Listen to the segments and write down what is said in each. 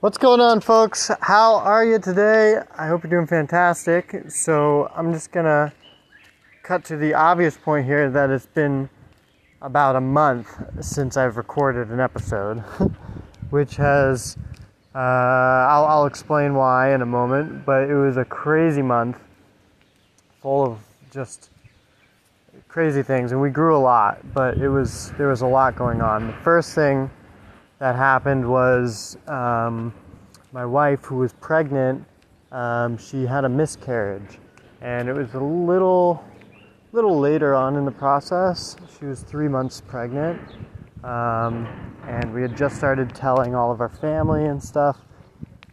What's going on, folks? How are you today? I hope you're doing fantastic. So, I'm just gonna cut to the obvious point here that it's been about a month since I've recorded an episode, which has, uh, I'll, I'll explain why in a moment, but it was a crazy month full of just crazy things, and we grew a lot, but it was, there was a lot going on. The first thing that happened was um, my wife, who was pregnant, um, she had a miscarriage, and it was a little, little later on in the process. She was three months pregnant, um, and we had just started telling all of our family and stuff,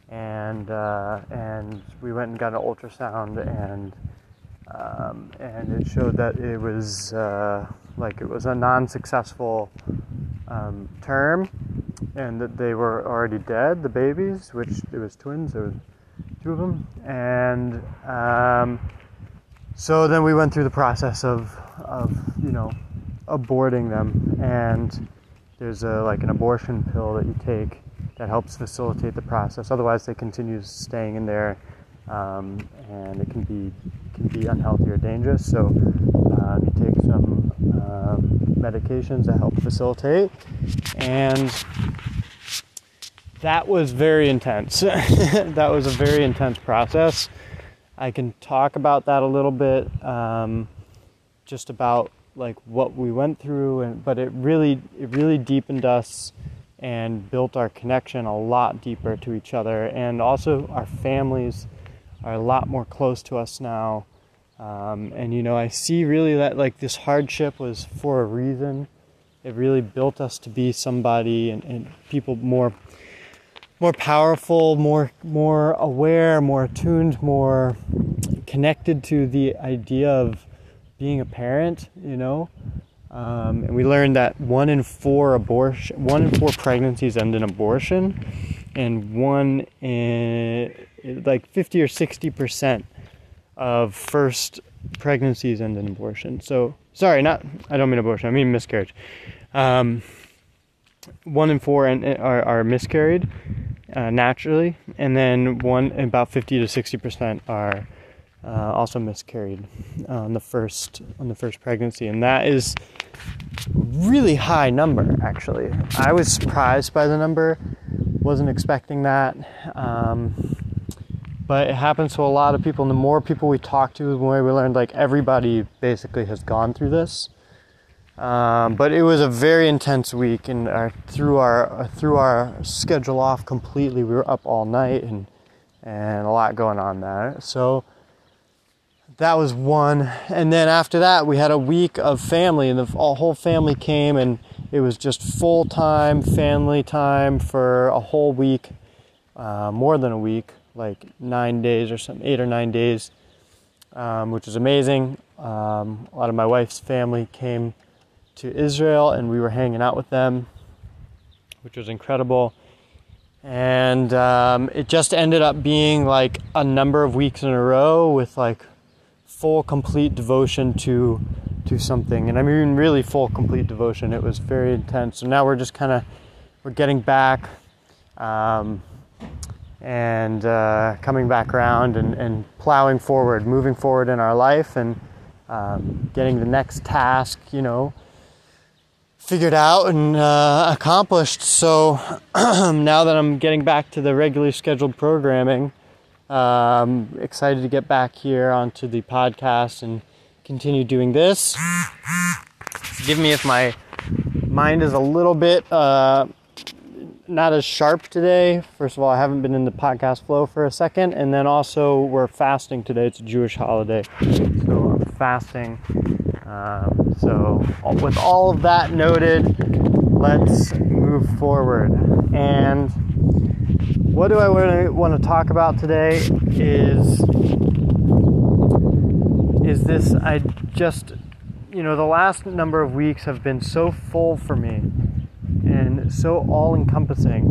and uh, and we went and got an ultrasound, and um, and it showed that it was uh, like it was a non-successful um, term and that they were already dead, the babies, which it was twins, there was two of them, and um, so then we went through the process of, of you know, aborting them, and there's a like an abortion pill that you take that helps facilitate the process. Otherwise, they continue staying in there, um, and it can be can be unhealthy or dangerous. So um, you take some um, medications that help facilitate, and that was very intense. that was a very intense process. I can talk about that a little bit, um, just about like what we went through, and but it really it really deepened us and built our connection a lot deeper to each other, and also our families are a lot more close to us now. Um, and you know, I see really that like this hardship was for a reason. It really built us to be somebody and, and people more more powerful, more more aware, more attuned, more connected to the idea of being a parent, you know. Um, and we learned that one in four abortion, one in four pregnancies end in abortion, and one in like 50 or 60 percent of first pregnancies and in abortion. So sorry, not I don't mean abortion. I mean miscarriage. Um, one in four are, are miscarried uh, naturally, and then one about 50 to 60 percent are uh, also miscarried on the first on the first pregnancy, and that is really high number. Actually, I was surprised by the number. Wasn't expecting that. Um, but it happens to a lot of people and the more people we talk to the more we learned like everybody basically has gone through this. Um, but it was a very intense week and our, threw our threw our schedule off completely. We were up all night and and a lot going on there. So that was one. And then after that we had a week of family and the whole family came and it was just full time family time for a whole week uh, more than a week like nine days or some eight or nine days, um, which was amazing. Um, a lot of my wife's family came to Israel and we were hanging out with them, which was incredible. And um, it just ended up being like a number of weeks in a row with like full, complete devotion to to something. And I mean, really full, complete devotion. It was very intense. So now we're just kind of we're getting back. Um, and uh, coming back around and, and, plowing forward, moving forward in our life and um, getting the next task, you know, figured out and uh, accomplished. So now that I'm getting back to the regularly scheduled programming, um, excited to get back here onto the podcast and continue doing this. Forgive me if my mind is a little bit. Uh, not as sharp today. First of all, I haven't been in the podcast flow for a second, and then also we're fasting today. It's a Jewish holiday, so I'm fasting. Um, so, with all of that noted, let's move forward. And what do I want to talk about today is is this I just you know the last number of weeks have been so full for me and so all encompassing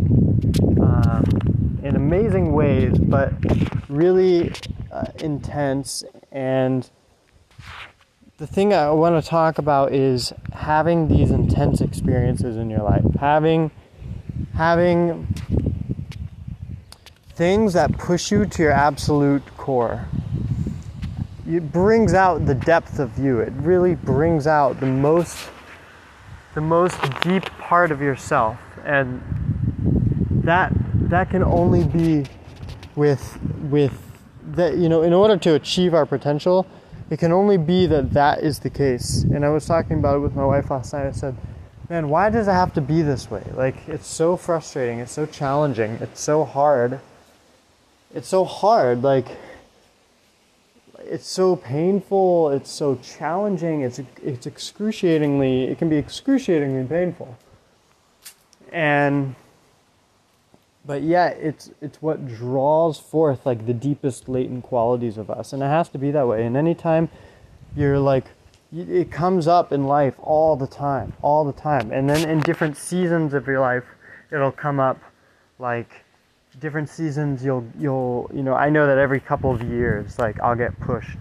um, in amazing ways, but really uh, intense. And the thing I want to talk about is having these intense experiences in your life, having having things that push you to your absolute core. It brings out the depth of you. It really brings out the most the most deep part of yourself. And that that can only be with with that you know in order to achieve our potential it can only be that that is the case. And i was talking about it with my wife last night. I said man why does it have to be this way? Like it's so frustrating. It's so challenging. It's so hard. It's so hard like it's so painful it's so challenging it's it's excruciatingly it can be excruciatingly painful. And but yet it's it's what draws forth like the deepest latent qualities of us. And it has to be that way. And anytime you're like it comes up in life all the time all the time. And then in different seasons of your life it'll come up like different seasons you'll you'll you know I know that every couple of years like I'll get pushed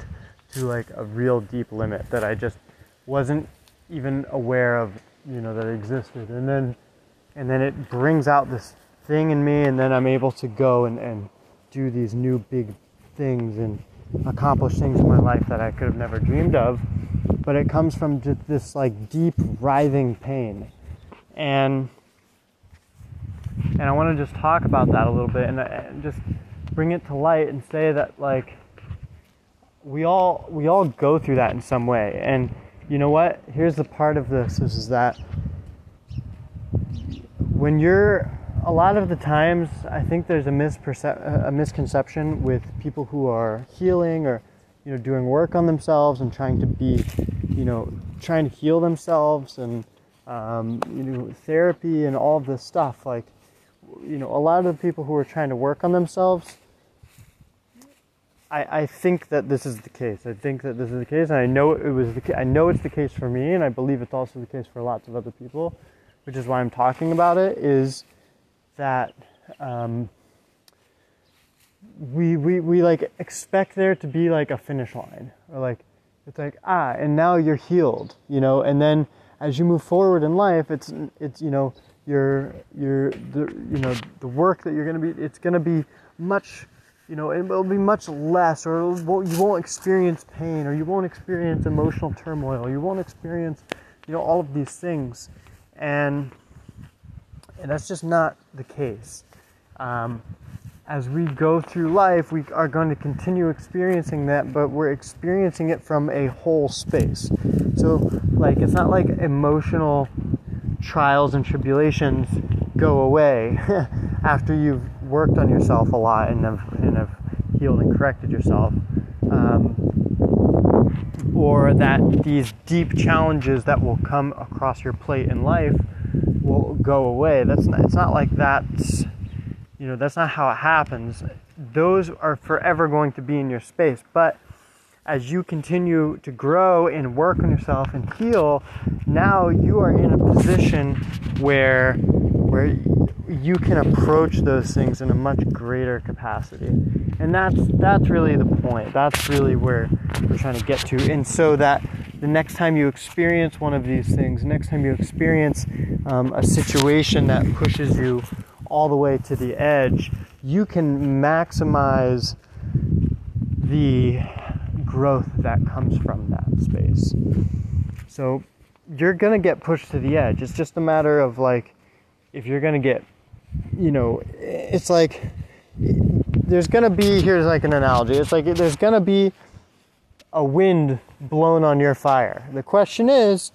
to like a real deep limit that I just wasn't even aware of you know that existed. And then and then it brings out this thing in me and then I'm able to go and, and do these new big things and accomplish things in my life that I could have never dreamed of. But it comes from just this like deep writhing pain. And and I want to just talk about that a little bit and, and just bring it to light and say that like we all we all go through that in some way. And you know what? Here's the part of this is, is that when you're a lot of the times I think there's a, mispercep- a misconception with people who are healing or you know doing work on themselves and trying to be you know trying to heal themselves and um, you know therapy and all of this stuff like you know, a lot of the people who are trying to work on themselves, I, I think that this is the case. I think that this is the case, and I know it was the I know it's the case for me, and I believe it's also the case for lots of other people, which is why I'm talking about it. Is that um, we, we we like expect there to be like a finish line, or like it's like ah, and now you're healed, you know, and then as you move forward in life, it's it's you know your your the you know the work that you're going to be it's going to be much you know it will be much less or you won't experience pain or you won't experience emotional turmoil. You won't experience you know all of these things. And and that's just not the case. Um, as we go through life we are going to continue experiencing that but we're experiencing it from a whole space. So like it's not like emotional trials and tribulations go away after you've worked on yourself a lot and have, and have healed and corrected yourself. Um, or that these deep challenges that will come across your plate in life will go away. That's not, it's not like that's, you know, that's not how it happens. Those are forever going to be in your space. But as you continue to grow and work on yourself and heal, now you are in a position where where you can approach those things in a much greater capacity. And that's that's really the point. That's really where we're trying to get to. And so that the next time you experience one of these things, next time you experience um, a situation that pushes you all the way to the edge, you can maximize the growth that comes from that space. So you're going to get pushed to the edge. It's just a matter of like, if you're going to get, you know, it's like, there's going to be, here's like an analogy. It's like there's going to be a wind blown on your fire. The question is,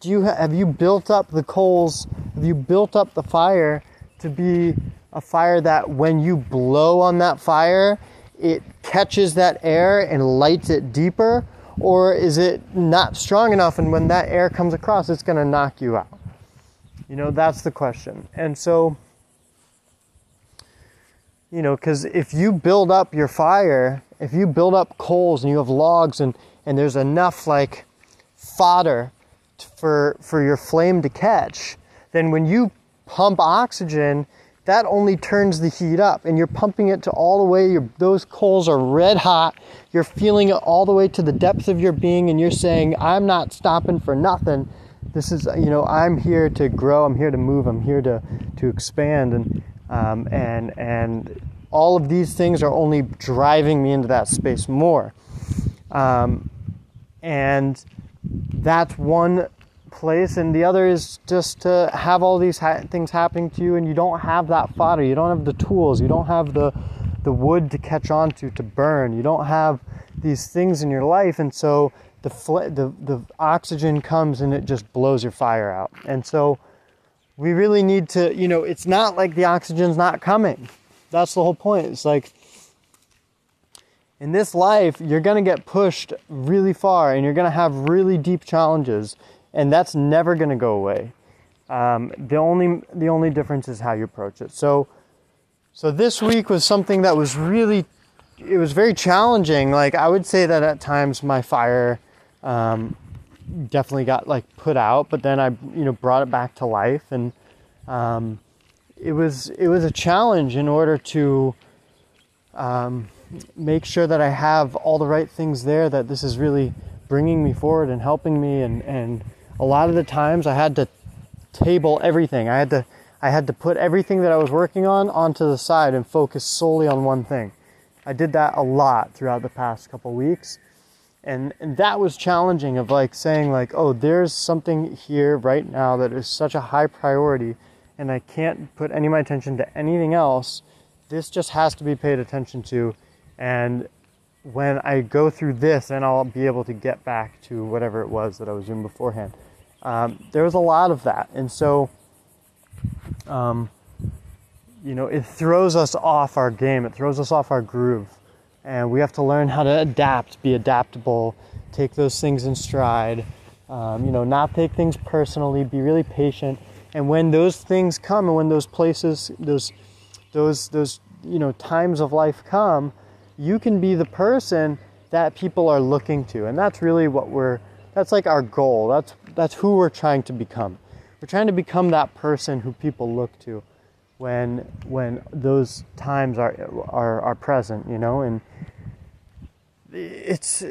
do you have you built up the coals? Have you built up the fire to be a fire that when you blow on that fire, it catches that air and lights it deeper? Or is it not strong enough and when that air comes across, it's going to knock you out? You know, that's the question. And so, you know, because if you build up your fire, if you build up coals and you have logs and, and there's enough like fodder for, for your flame to catch, then when you pump oxygen, that only turns the heat up and you're pumping it to all the way your, those coals are red hot you're feeling it all the way to the depths of your being and you're saying i'm not stopping for nothing this is you know i'm here to grow i'm here to move i'm here to to expand and um, and and all of these things are only driving me into that space more. Um, and that's one place and the other is just to have all these ha- things happening to you and you don't have that fodder. You don't have the tools. You don't have the the wood to catch on to to burn. You don't have these things in your life. And so the fl- the the oxygen comes and it just blows your fire out. And so we really need to you know it's not like the oxygen's not coming. That's the whole point. It's like in this life, you're going to get pushed really far and you're going to have really deep challenges, and that's never going to go away. Um, the only the only difference is how you approach it. So, so this week was something that was really, it was very challenging. Like I would say that at times my fire um, definitely got like put out, but then I you know brought it back to life, and um, it was it was a challenge in order to um, make sure that I have all the right things there, that this is really bringing me forward and helping me. And, and a lot of the times I had to table everything. I had to, I had to put everything that I was working on onto the side and focus solely on one thing. I did that a lot throughout the past couple weeks. And, and that was challenging of like saying like, oh, there's something here right now that is such a high priority and I can't put any of my attention to anything else. This just has to be paid attention to and when I go through this, then I'll be able to get back to whatever it was that I was doing beforehand. Um, there was a lot of that. And so, um, you know, it throws us off our game, it throws us off our groove. And we have to learn how to adapt, be adaptable, take those things in stride, um, you know, not take things personally, be really patient. And when those things come and when those places, those, those, those, you know, times of life come, you can be the person that people are looking to. And that's really what we're that's like our goal. That's that's who we're trying to become. We're trying to become that person who people look to when when those times are are, are present, you know, and it's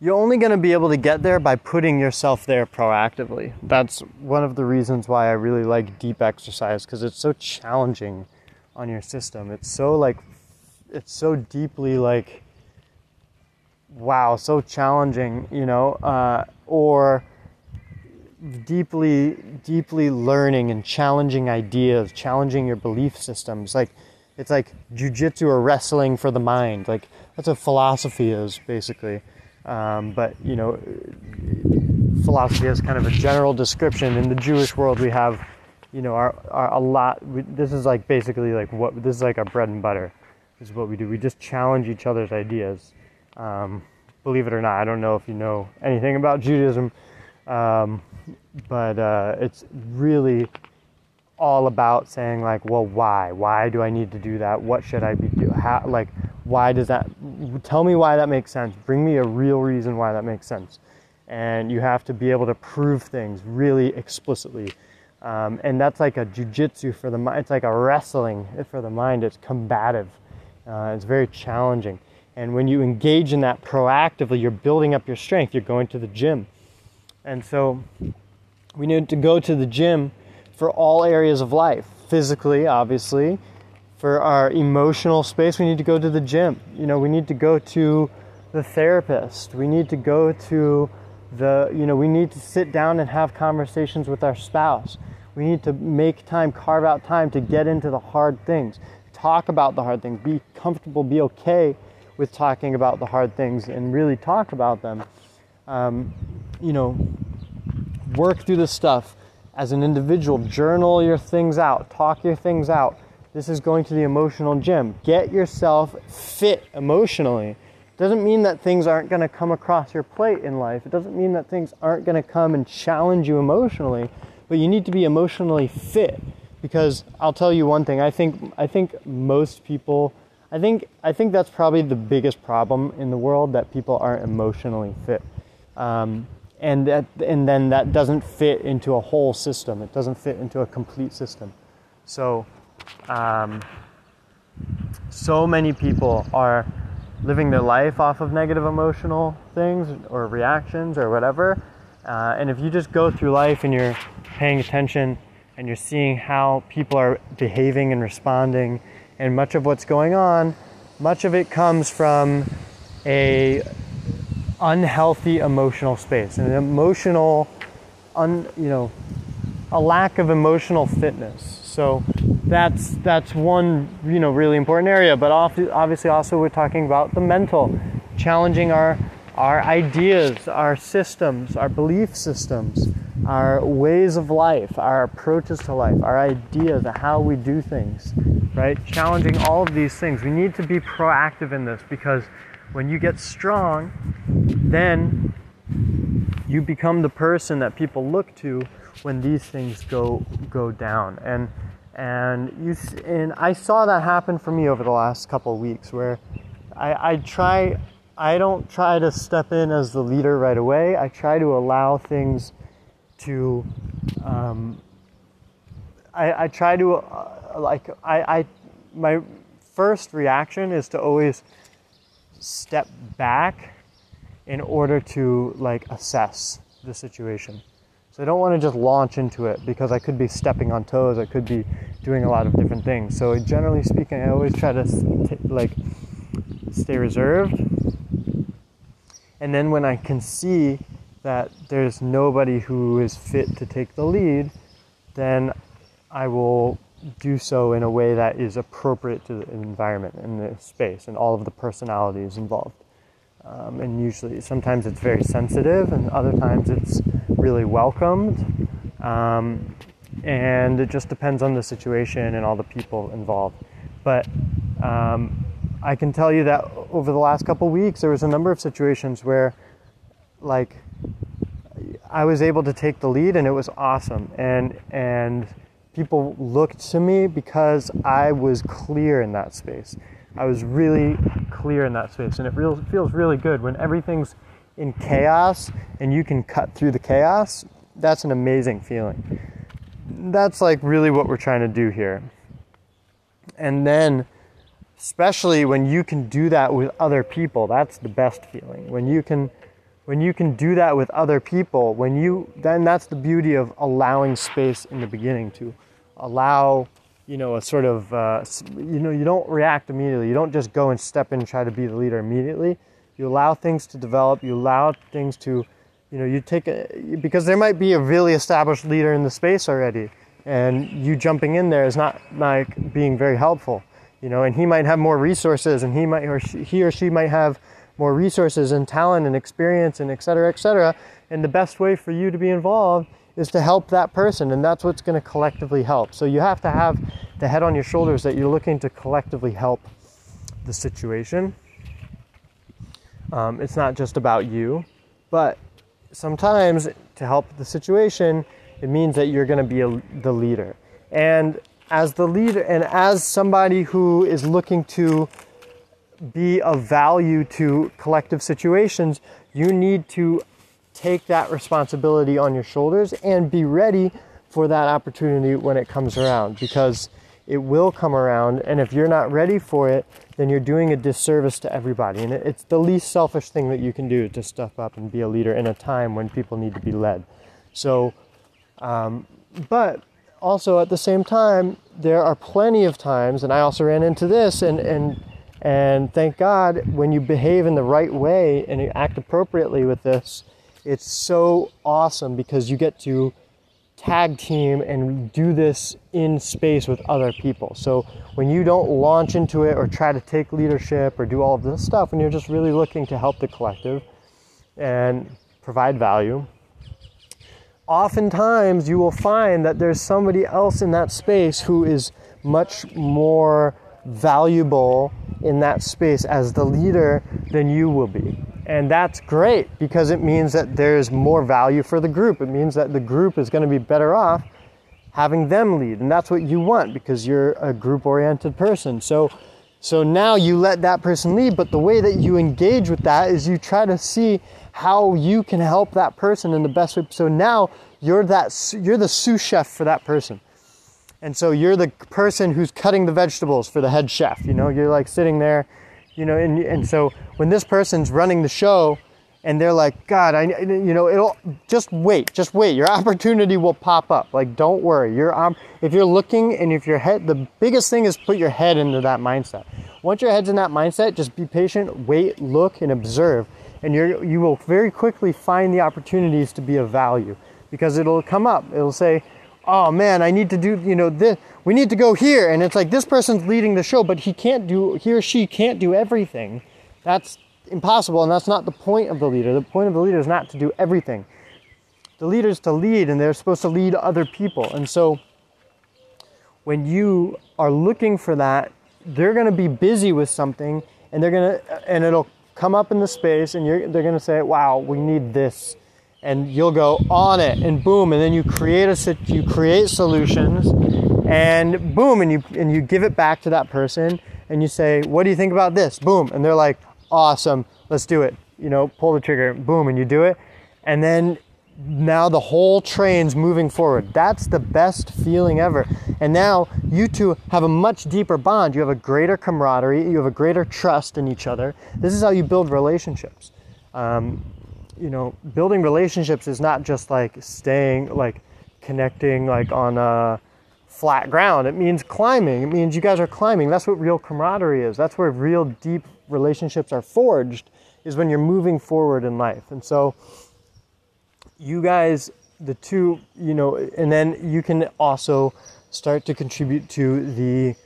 you're only going to be able to get there by putting yourself there proactively. That's one of the reasons why I really like deep exercise because it's so challenging on your system. It's so like, it's so deeply like, wow, so challenging, you know, uh, or deeply, deeply learning and challenging ideas, challenging your belief systems. Like, it's like jujitsu or wrestling for the mind. Like, that's what philosophy is, basically. Um, but, you know, philosophy is kind of a general description. In the Jewish world, we have you know, our, our a lot. We, this is like basically like what this is like our bread and butter. This is what we do. We just challenge each other's ideas. Um, believe it or not, I don't know if you know anything about Judaism, um, but uh, it's really all about saying like, well, why? Why do I need to do that? What should I be doing? How, like, why does that? Tell me why that makes sense. Bring me a real reason why that makes sense. And you have to be able to prove things really explicitly um, and that's like a jujitsu for the mind. It's like a wrestling for the mind. It's combative. Uh, it's very challenging. And when you engage in that proactively, you're building up your strength. You're going to the gym. And so we need to go to the gym for all areas of life. Physically, obviously. For our emotional space, we need to go to the gym. You know, we need to go to the therapist. We need to go to the, you know, we need to sit down and have conversations with our spouse. We need to make time, carve out time to get into the hard things, talk about the hard things, be comfortable, be okay with talking about the hard things and really talk about them. Um, you know, work through the stuff as an individual, journal your things out, talk your things out. This is going to the emotional gym. Get yourself fit emotionally. Doesn't mean that things aren't going to come across your plate in life. It doesn't mean that things aren't going to come and challenge you emotionally but you need to be emotionally fit because I'll tell you one thing. I think I think most people I think I think that's probably the biggest problem in the world that people aren't emotionally fit. Um, and that and then that doesn't fit into a whole system. It doesn't fit into a complete system. So um, so many people are living their life off of negative emotional things or reactions or whatever. Uh, and if you just go through life and you're paying attention and you're seeing how people are behaving and responding and much of what's going on much of it comes from a unhealthy emotional space an emotional un, you know a lack of emotional fitness. So that's that's one you know really important area but obviously also we're talking about the mental challenging our our ideas our systems our belief systems our ways of life, our approaches to life, our ideas of how we do things, right? Challenging all of these things. We need to be proactive in this because when you get strong, then you become the person that people look to when these things go go down. And and you and I saw that happen for me over the last couple of weeks where I, I try I don't try to step in as the leader right away. I try to allow things to um, I, I, try to uh, like I, I my first reaction is to always step back in order to like assess the situation. So i don't want to just launch into it because i could be stepping on toes i could be doing a lot of different things. So generally speaking i always try to like stay reserved. And then when i can see that there's nobody who is fit to take the lead, then I will do so in a way that is appropriate to the environment and the space and all of the personalities involved. Um, and usually, sometimes it's very sensitive, and other times it's really welcomed. Um, and it just depends on the situation and all the people involved. But um, I can tell you that over the last couple weeks, there was a number of situations where, like, I was able to take the lead and it was awesome. And and people looked to me because I was clear in that space. I was really clear in that space, and it real, feels really good when everything's in chaos and you can cut through the chaos. That's an amazing feeling. That's like really what we're trying to do here. And then, especially when you can do that with other people, that's the best feeling. When you can when you can do that with other people, when you then that's the beauty of allowing space in the beginning to allow, you know, a sort of uh, you know, you don't react immediately. You don't just go and step in and try to be the leader immediately. You allow things to develop. You allow things to, you know, you take a because there might be a really established leader in the space already, and you jumping in there is not like being very helpful. You know, and he might have more resources, and he might or she, he or she might have more resources and talent and experience and et cetera, et cetera. And the best way for you to be involved is to help that person, and that's what's going to collectively help. So you have to have the head on your shoulders that you're looking to collectively help the situation. Um, it's not just about you, but sometimes to help the situation, it means that you're going to be a, the leader. And as the leader, and as somebody who is looking to be of value to collective situations, you need to take that responsibility on your shoulders and be ready for that opportunity when it comes around because it will come around. And if you're not ready for it, then you're doing a disservice to everybody. And it's the least selfish thing that you can do to step up and be a leader in a time when people need to be led. So, um, but also at the same time, there are plenty of times, and I also ran into this, and, and and thank God when you behave in the right way and you act appropriately with this, it's so awesome because you get to tag team and do this in space with other people. So when you don't launch into it or try to take leadership or do all of this stuff, when you're just really looking to help the collective and provide value, oftentimes you will find that there's somebody else in that space who is much more valuable in that space as the leader than you will be. And that's great because it means that there's more value for the group. It means that the group is going to be better off having them lead. And that's what you want because you're a group oriented person. So so now you let that person lead, but the way that you engage with that is you try to see how you can help that person in the best way. So now you're that you're the sous chef for that person. And so you're the person who's cutting the vegetables for the head chef. You know, you're like sitting there, you know, and, and so when this person's running the show, and they're like, God, I, you know, it'll just wait, just wait. Your opportunity will pop up. Like, don't worry. You're, um, if you're looking and if your head, the biggest thing is put your head into that mindset. Once your head's in that mindset, just be patient, wait, look, and observe, and you you will very quickly find the opportunities to be of value because it'll come up. It'll say, oh man, I need to do, you know, this, we need to go here. And it's like, this person's leading the show, but he can't do, he or she can't do everything. That's impossible. And that's not the point of the leader. The point of the leader is not to do everything. The leader is to lead, and they're supposed to lead other people. And so when you are looking for that, they're going to be busy with something, and they're going to, and it'll come up in the space, and they're going to say, wow, we need this and you'll go on it and boom and then you create a you create solutions and boom and you and you give it back to that person and you say what do you think about this boom and they're like awesome let's do it. You know pull the trigger boom and you do it. And then now the whole train's moving forward. That's the best feeling ever. And now you two have a much deeper bond. You have a greater camaraderie you have a greater trust in each other. This is how you build relationships. Um, you know, building relationships is not just like staying, like connecting, like on a flat ground. It means climbing. It means you guys are climbing. That's what real camaraderie is. That's where real deep relationships are forged, is when you're moving forward in life. And so, you guys, the two, you know, and then you can also start to contribute to the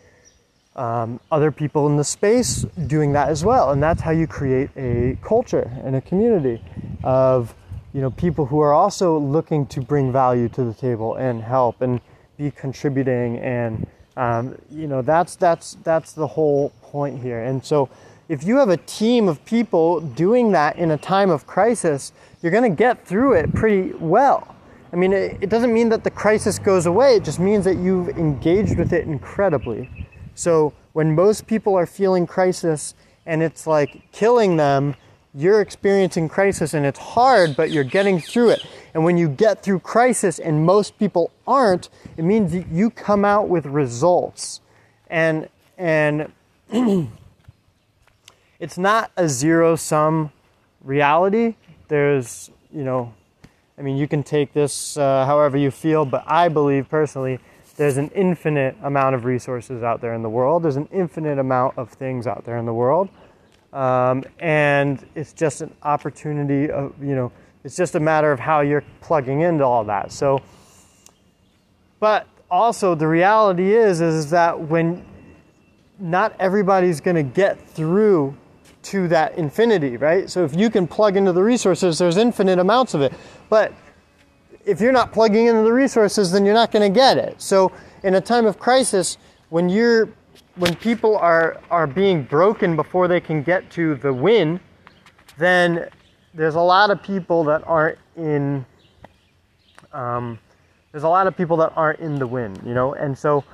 um, other people in the space doing that as well. And that's how you create a culture and a community of you know people who are also looking to bring value to the table and help and be contributing and um, you know that's that's that's the whole point here. And so if you have a team of people doing that in a time of crisis, you're going to get through it pretty well. I mean, it, it doesn't mean that the crisis goes away. It just means that you've engaged with it incredibly. So when most people are feeling crisis and it's like killing them, you're experiencing crisis and it's hard, but you're getting through it. And when you get through crisis and most people aren't, it means you come out with results. And and it's not a zero sum reality. There's, you know, I mean, you can take this uh, however you feel, but I believe personally there's an infinite amount of resources out there in the world. There's an infinite amount of things out there in the world. Um, and it's just an opportunity of, you know, it's just a matter of how you're plugging into all that. So, but also the reality is, is that when not everybody's going to get through to that infinity, right? So if you can plug into the resources, there's infinite amounts of it. But if you're not plugging into the resources, then you're not going to get it. So, in a time of crisis, when you're when people are are being broken before they can get to the win, then there's a lot of people that aren't in. Um, there's a lot of people that aren't in the win, you know, and so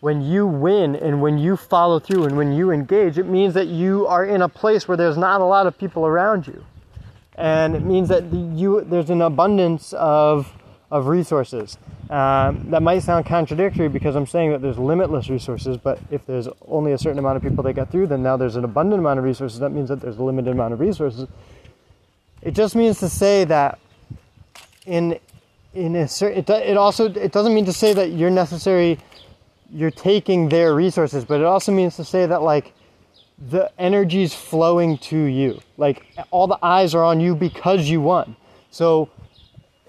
when you win and when you follow through and when you engage, it means that you are in a place where there's not a lot of people around you and it means that you there's an abundance of of resources. Um, that might sound contradictory because I'm saying that there's limitless resources, but if there's only a certain amount of people that get through, then now there's an abundant amount of resources. That means that there's a limited amount of resources. It just means to say that in in a certain it, it also it doesn't mean to say that you're necessary you're taking their resources, but it also means to say that like the energy's flowing to you. Like all the eyes are on you because you won. So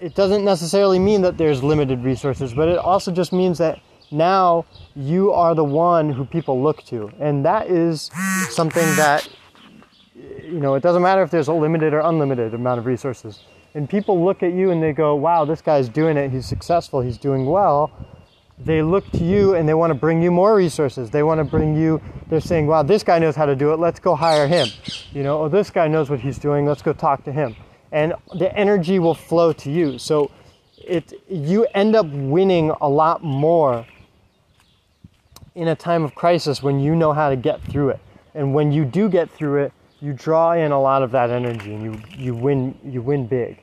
it doesn't necessarily mean that there's limited resources, but it also just means that now you are the one who people look to. And that is something that, you know, it doesn't matter if there's a limited or unlimited amount of resources. And people look at you and they go, wow, this guy's doing it. He's successful. He's doing well they look to you and they want to bring you more resources. They want to bring you, they're saying, wow, this guy knows how to do it. Let's go hire him. You know, oh, this guy knows what he's doing. Let's go talk to him. And the energy will flow to you. So it, you end up winning a lot more in a time of crisis when you know how to get through it. And when you do get through it, you draw in a lot of that energy and you, you win, you win big.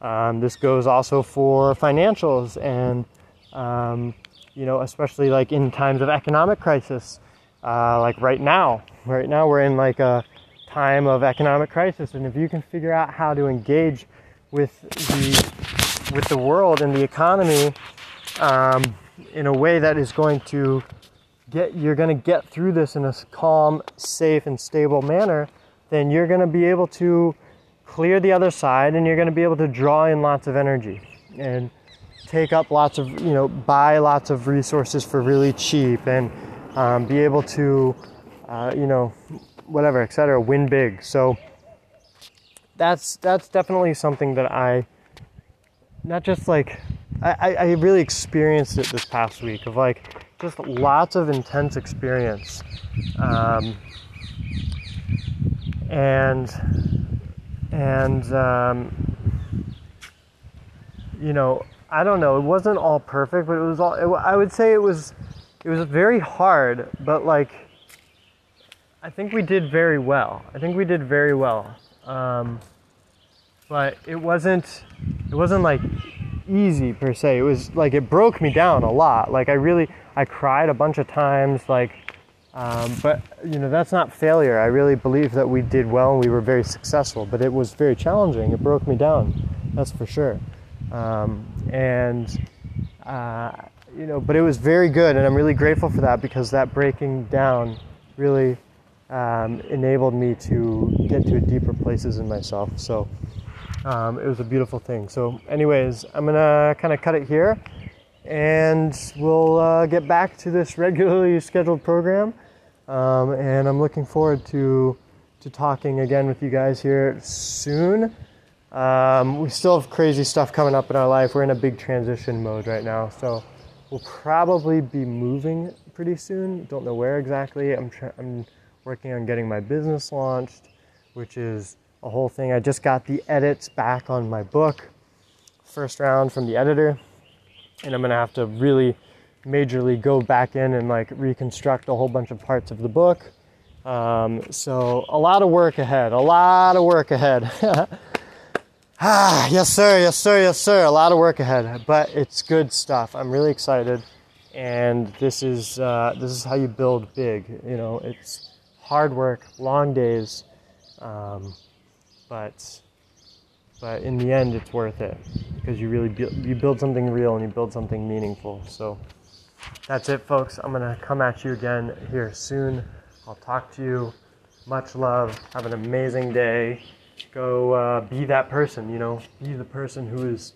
Um, this goes also for financials and um, you know, especially like in times of economic crisis, uh, like right now. Right now, we're in like a time of economic crisis. And if you can figure out how to engage with the with the world and the economy um, in a way that is going to get you're going to get through this in a calm, safe, and stable manner, then you're going to be able to clear the other side, and you're going to be able to draw in lots of energy and take up lots of you know buy lots of resources for really cheap and um, be able to uh, you know whatever etc win big. So that's that's definitely something that i not just like I, I really experienced it this past week of like just lots of intense experience. Um, and and um, you know I don't know. It wasn't all perfect, but it was all. It, I would say it was. It was very hard, but like. I think we did very well. I think we did very well. Um, but it wasn't. It wasn't like easy per se. It was like it broke me down a lot. Like I really. I cried a bunch of times. Like. Um, but you know that's not failure. I really believe that we did well and we were very successful. But it was very challenging. It broke me down. That's for sure. Um, and uh, you know, but it was very good, and I'm really grateful for that because that breaking down really um, enabled me to get to deeper places in myself. So um, it was a beautiful thing. So, anyways, I'm gonna kind of cut it here, and we'll uh, get back to this regularly scheduled program. Um, and I'm looking forward to to talking again with you guys here soon. Um, we still have crazy stuff coming up in our life. We're in a big transition mode right now, so we'll probably be moving pretty soon. Don't know where exactly. I'm, tra- I'm working on getting my business launched, which is a whole thing. I just got the edits back on my book, first round from the editor, and I'm gonna have to really majorly go back in and like reconstruct a whole bunch of parts of the book. Um, so a lot of work ahead. A lot of work ahead. Ah, yes, sir, yes, sir, yes, sir. A lot of work ahead, but it's good stuff. I'm really excited, and this is uh, this is how you build big. You know, it's hard work, long days, um, but but in the end, it's worth it because you really bu- you build something real and you build something meaningful. So that's it, folks. I'm gonna come at you again here soon. I'll talk to you. Much love. Have an amazing day go uh, be that person you know be the person who is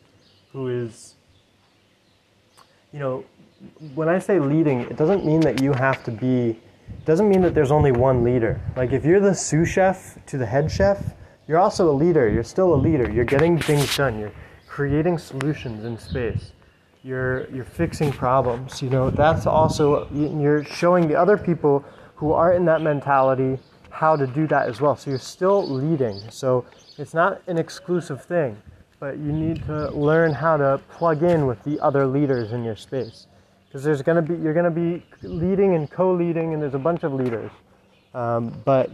who is you know when i say leading it doesn't mean that you have to be it doesn't mean that there's only one leader like if you're the sous chef to the head chef you're also a leader you're still a leader you're getting things done you're creating solutions in space you're you're fixing problems you know that's also you're showing the other people who are in that mentality how to do that as well. So you're still leading. So it's not an exclusive thing, but you need to learn how to plug in with the other leaders in your space. Because there's gonna be you're gonna be leading and co-leading, and there's a bunch of leaders. Um, but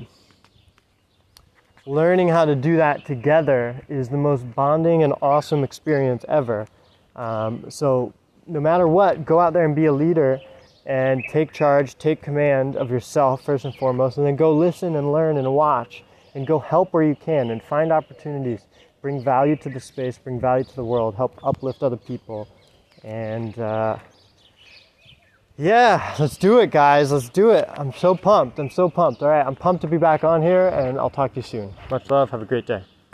learning how to do that together is the most bonding and awesome experience ever. Um, so no matter what, go out there and be a leader and take charge, take command of yourself first and foremost, and then go listen and learn and watch and go help where you can and find opportunities. Bring value to the space, bring value to the world, help uplift other people. And uh, yeah, let's do it, guys. Let's do it. I'm so pumped. I'm so pumped. All right, I'm pumped to be back on here, and I'll talk to you soon. Much love. Have a great day.